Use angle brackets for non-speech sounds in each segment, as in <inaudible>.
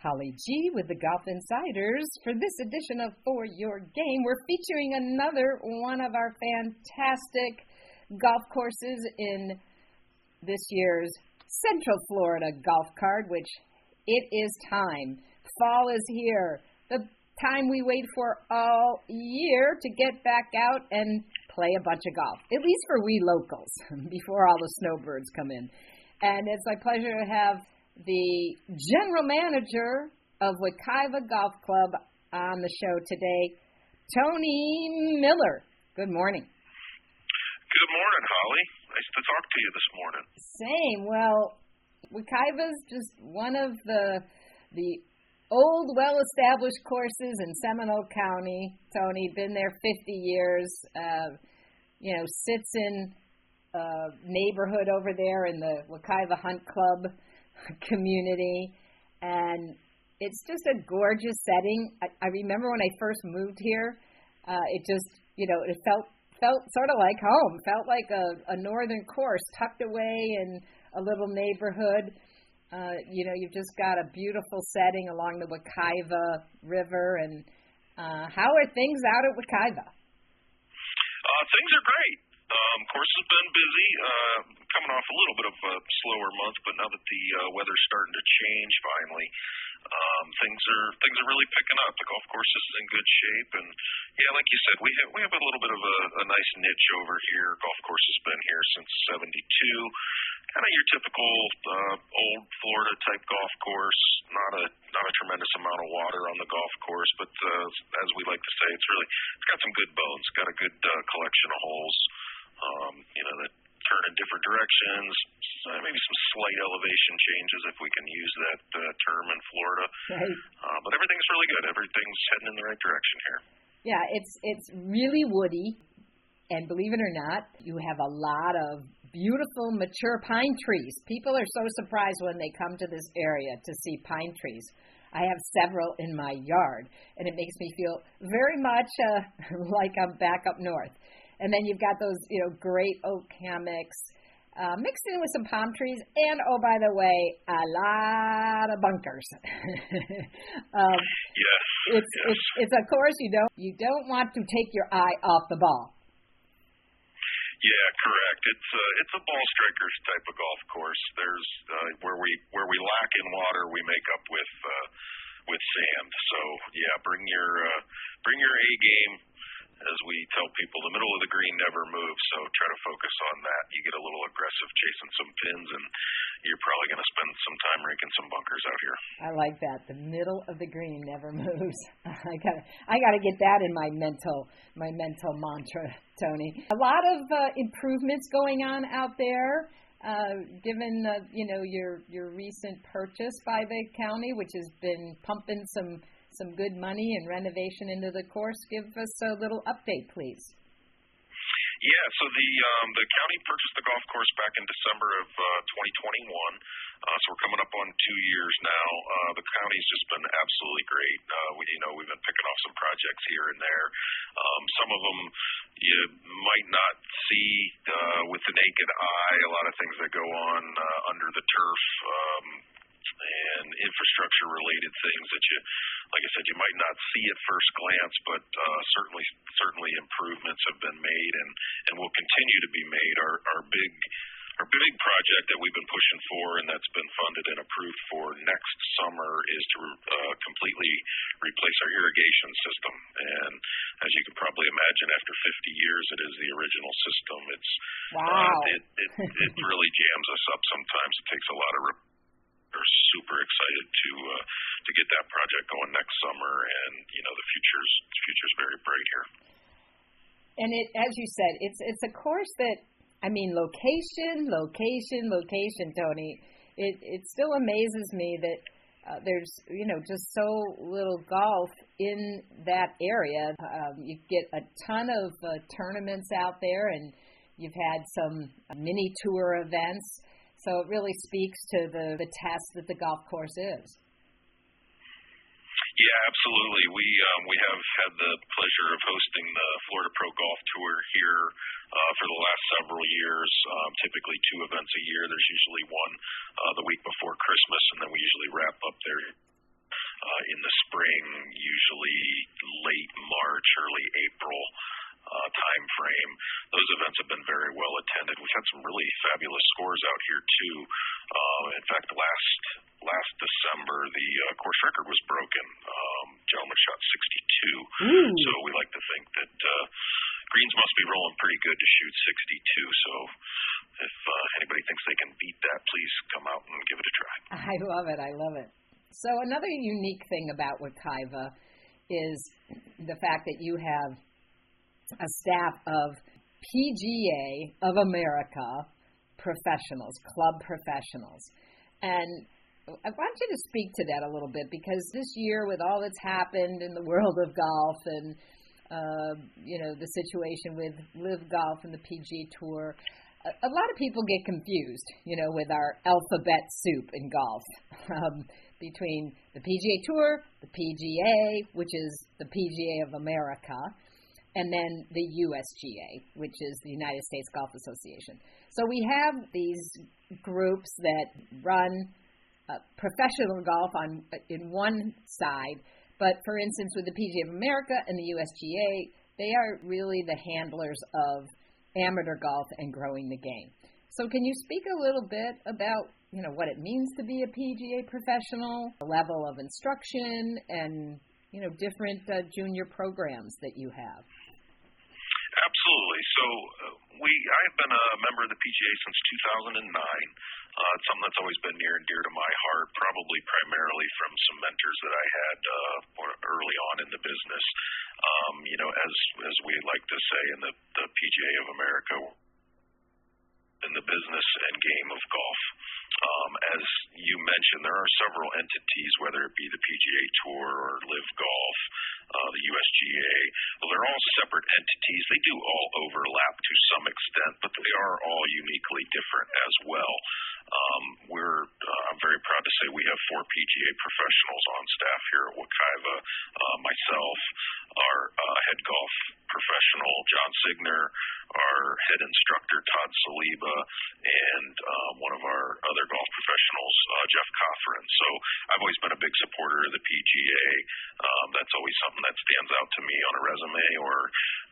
Holly G with the Golf Insiders. For this edition of For Your Game, we're featuring another one of our fantastic golf courses in this year's Central Florida golf card, which it is time. Fall is here. The time we wait for all year to get back out and play a bunch of golf, at least for we locals, <laughs> before all the snowbirds come in. And it's my pleasure to have the general manager of Wekiva Golf Club on the show today, Tony Miller. Good morning. Good morning, Holly. Nice to talk to you this morning. Same. Well, Wekiva's just one of the the old, well-established courses in Seminole County. Tony, been there 50 years. Uh, you know, sits in a neighborhood over there in the Wekiva Hunt Club community, and it's just a gorgeous setting. I, I remember when I first moved here, uh, it just you know it felt felt sort of like home. Felt like a, a northern course tucked away in a little neighborhood. Uh, you know, you've just got a beautiful setting along the Wekiva River. And uh, how are things out at Wekiva? Uh, things are great. Um, course has been busy, uh, coming off a little bit of a slower month, but now that the uh, weather's starting to change finally, um, things are things are really picking up. The golf course is in good shape, and yeah, like you said, we have we have a little bit of a, a nice niche over here. Golf course has been here since '72. Kind of your typical uh, old Florida type golf course. Not a not a tremendous amount of water on the golf course, but uh, as we like to say, it's really it's got some good bones. Got a good uh, collection of holes um, you know, that turn in different directions, uh, maybe some slight elevation changes if we can use that uh, term in Florida. Right. Uh, but everything's really good. Everything's heading in the right direction here. Yeah, it's it's really woody, and believe it or not, you have a lot of beautiful mature pine trees. People are so surprised when they come to this area to see pine trees. I have several in my yard, and it makes me feel very much uh, <laughs> like I'm back up north. And then you've got those, you know, great oak hammocks uh, mixed in with some palm trees, and oh, by the way, a lot of bunkers. <laughs> um, yes, it's, yes. it's it's of course you don't you don't want to take your eye off the ball. Yeah, correct. It's a it's a ball strikers type of golf course. There's uh, where we where we lack in water, we make up with uh, with sand. So yeah, bring your uh, bring your A game tell people, the middle of the green never moves. So try to focus on that. You get a little aggressive chasing some pins, and you're probably going to spend some time ranking some bunkers out here. I like that. The middle of the green never <laughs> moves. I got I got to get that in my mental my mental mantra, Tony. A lot of uh, improvements going on out there. Uh, given uh, you know your your recent purchase by the county, which has been pumping some some good money and renovation into the course. Give us a little update, please. Yeah, so the um, the county purchased the golf course back in December of uh, 2021. Uh, so we're coming up on two years now. Uh, the county's just been absolutely great. Uh, we, you know, we've been picking off some projects here and there. Um, some of them you might not see uh, with the naked eye. A lot of things that go on uh, under the turf. Um, and infrastructure related things that you, like I said, you might not see at first glance, but uh, certainly certainly improvements have been made and and will continue to be made. Our our big our big project that we've been pushing for and that's been funded and approved for next summer is to uh, completely replace our irrigation system. And as you can probably imagine, after 50 years, it is the original system. It's wow. uh, it, it it really jams us up sometimes. It takes a lot of re- are super excited to uh, to get that project going next summer, and you know the future's the future's very bright here. And it, as you said, it's it's a course that I mean, location, location, location, Tony. It it still amazes me that uh, there's you know just so little golf in that area. Um, you get a ton of uh, tournaments out there, and you've had some mini tour events. So it really speaks to the, the test that the golf course is. Yeah, absolutely. We um, we have had the pleasure of hosting the Florida Pro Golf Tour here uh, for the last several years. Um, typically two events a year. There's usually one uh, the week before Christmas, and then we usually wrap up there uh, in the spring, usually late March, early April time frame. Those events have been very well attended. We've had some really fabulous scores out here too. Uh, in fact, last last December, the uh, course record was broken. Um, gentleman shot 62. Ooh. So we like to think that uh, greens must be rolling pretty good to shoot 62. So if uh, anybody thinks they can beat that, please come out and give it a try. <laughs> I love it. I love it. So another unique thing about Wekiva is the fact that you have a staff of PGA of America professionals, club professionals. And I want you to speak to that a little bit because this year, with all that's happened in the world of golf and uh, you know the situation with LIV Golf and the PGA Tour, a, a lot of people get confused, you know, with our alphabet soup in golf <laughs> um, between the PGA Tour, the PGA, which is the PGA of America, and then the USGA, which is the United States Golf Association. So we have these groups that run uh, professional golf on in one side, but for instance, with the PGA of America and the USGA, they are really the handlers of amateur golf and growing the game. So, can you speak a little bit about you know what it means to be a PGA professional, the level of instruction, and you know different uh, junior programs that you have? So uh, we I have been a member of the PGA since 2009. Uh, it's something that's always been near and dear to my heart, probably primarily from some mentors that I had uh, early on in the business. Um, you know, as as we like to say in the, the PGA of America, business and game of golf. Um, as you mentioned, there are several entities, whether it be the PGA Tour or LIV Golf, uh, the USGA. Well, they're all separate entities. They do all overlap to some extent, but they are all uniquely different as well. Um, we're uh, I'm very proud to say we have four PGA professionals on staff here at Wekiva. Uh, myself, our uh, head golf professional John Signer, our head instructor Todd Saliba, and uh, one of our other golf professionals, uh, Jeff Cothran. So I've always been a big supporter of the PGA. Um, that's always something that stands out to me on a resume or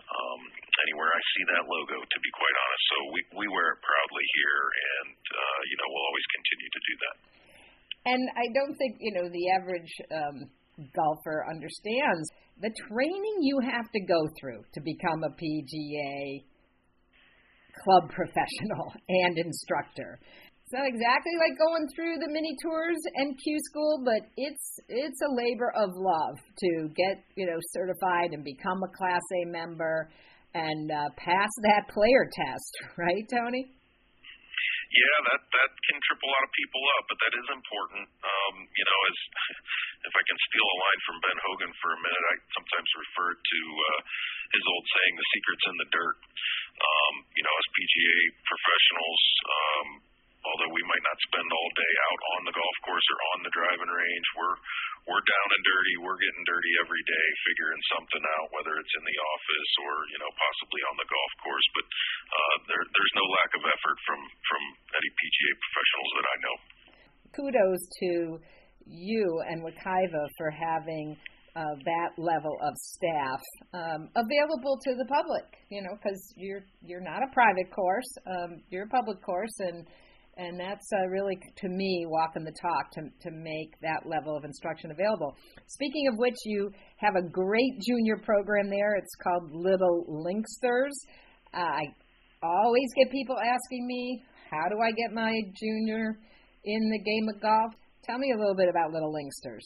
um, anywhere I see that logo. To be quite honest, so we we wear it proudly here, and uh, you know we'll always continue to do that. And I don't think you know the average. Um, golfer understands the training you have to go through to become a PGA club professional <laughs> and instructor. Not exactly like going through the mini tours and Q school, but it's it's a labor of love to get you know certified and become a Class A member and uh, pass that player test, <laughs> right, Tony? Yeah, that that can trip a lot of people up, but that is important. Um, you know, as <laughs> if I can steal a line from Ben Hogan for a minute, I sometimes refer to uh, his old saying, "The secret's in the dirt." Um, you know, as PGA professionals, um, although we might not spend all day out on the golf course or on the driving range, we're we're down and dirty. We're getting dirty every day, figuring something out, whether it's in the office or you know possibly on the golf course. But uh, there, there's no lack of effort from from any PGA professionals that I know. Kudos to you and Wekiva for having uh, that level of staff um, available to the public. You know, because you're you're not a private course, um, you're a public course, and and that's uh, really to me walking the talk to to make that level of instruction available. Speaking of which, you have a great junior program there. It's called Little Linksters. Uh, I always get people asking me, how do I get my junior in the game of golf? Tell me a little bit about Little Linksters.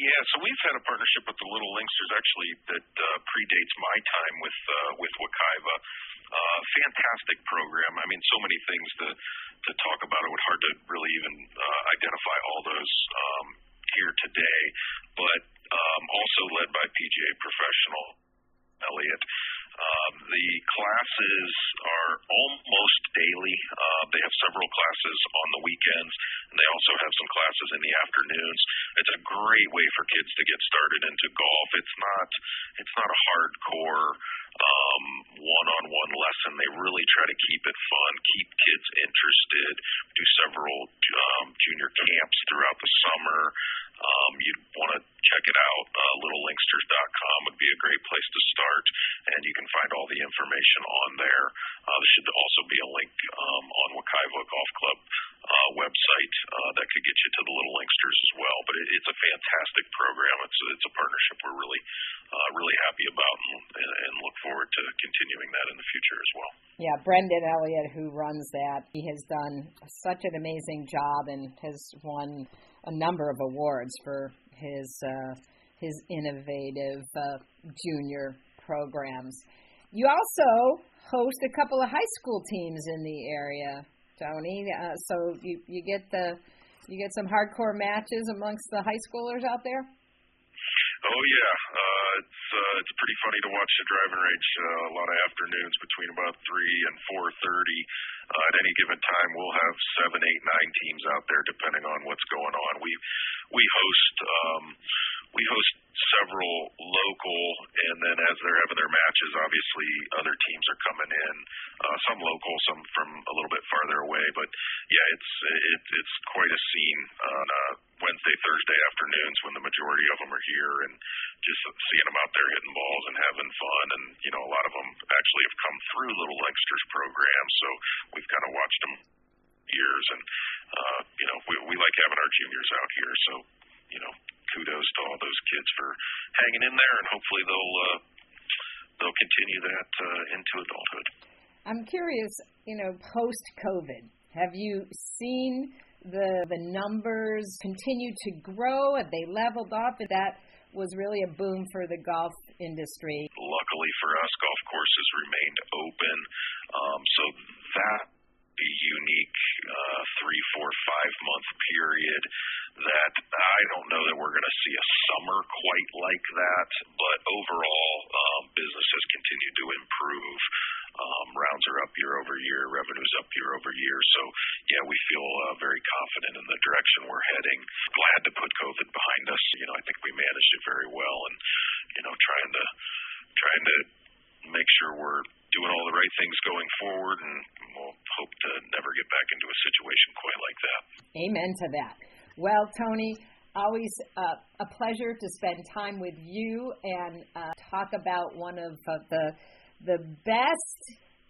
Yeah, so we've had a partnership with the Little Linksters actually that uh, predates my time with uh, with Wekiva. Fantastic program. I mean, so many things to to talk about. It would hard to really even uh, identify all those um, here today, but um, also led by PGA professional Elliott. Um, the classes are almost daily. Uh, they have several classes on the weekends, and they also have some classes in the afternoons. It's a great way for kids to get started into golf. It's not it's not a hardcore um, one-on-one lesson. They really try to keep it fun, keep kids interested. Do several um, junior camps throughout the summer. Um, you you'd want to check it out. Uh, LittleLinksters.com would be a great place to start, and you can find all the information on there. Uh, there should also be a link um, on Wekiva Golf Club uh, website uh, that could get you to the Little Linksters as well. But it, it's a fantastic program. It's a, it's a partnership we're really uh, really happy about and, and, and look forward to continuing that in the future as well. Yeah, Brendan Elliott, who runs that, he has done such an amazing job and has won a number of awards for his uh, his innovative uh, junior programs. You also host a couple of high school teams in the area, Tony. Uh, so you you get the you get some hardcore matches amongst the high schoolers out there. Oh yeah, uh, it's uh, it's pretty funny to watch the driving range. Uh, a lot of afternoons between about three and four thirty. Uh, at any given time, we'll have seven, eight, nine teams out there, depending on what's going on. We we host um, we host several local, and then as they're having their matches, obviously other teams are coming in. Uh, some local, some from a little bit farther away. But yeah, it's it, it's quite a scene on uh, Wednesday, Thursday afternoons when the majority of them are here, and just seeing them out there hitting balls and having fun. And you know, a lot of them actually have come through Little Linksters program, so we've kind of watched them years, and uh, you know, we, we like having our juniors out here. So you know, kudos to all those kids for hanging in there, and hopefully they'll uh, they'll continue that uh, into adulthood. I'm curious, you know, post COVID, have you seen the the numbers continue to grow? Have they leveled off? That was really a boom for the golf industry. Luckily for us, golf courses remained open, um, so that unique uh, three, four, five month period that I don't know that we're going to see a summer quite like that, but overall, um, business has continued to improve. Um, rounds are up year over year, revenues up year over year. So, yeah, we feel uh, very confident in the direction we're heading. Glad to put COVID behind us. You know, I think we managed it very well, and you know, trying to trying to make sure we're doing all the right things going forward, and we'll hope to never get back into a situation quite like that. Amen to that. Well, Tony, always uh, a pleasure to spend time with you and uh, talk about one of uh, the the best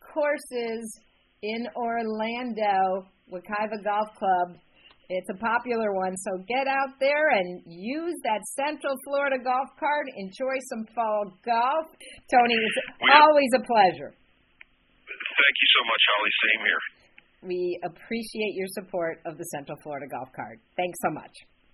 courses in Orlando, Wekiva Golf Club. It's a popular one, so get out there and use that Central Florida golf card. Enjoy some fall golf. Tony, it's always a pleasure. Thank you so much, Holly. Same here. We appreciate your support of the Central Florida Golf Card. Thanks so much.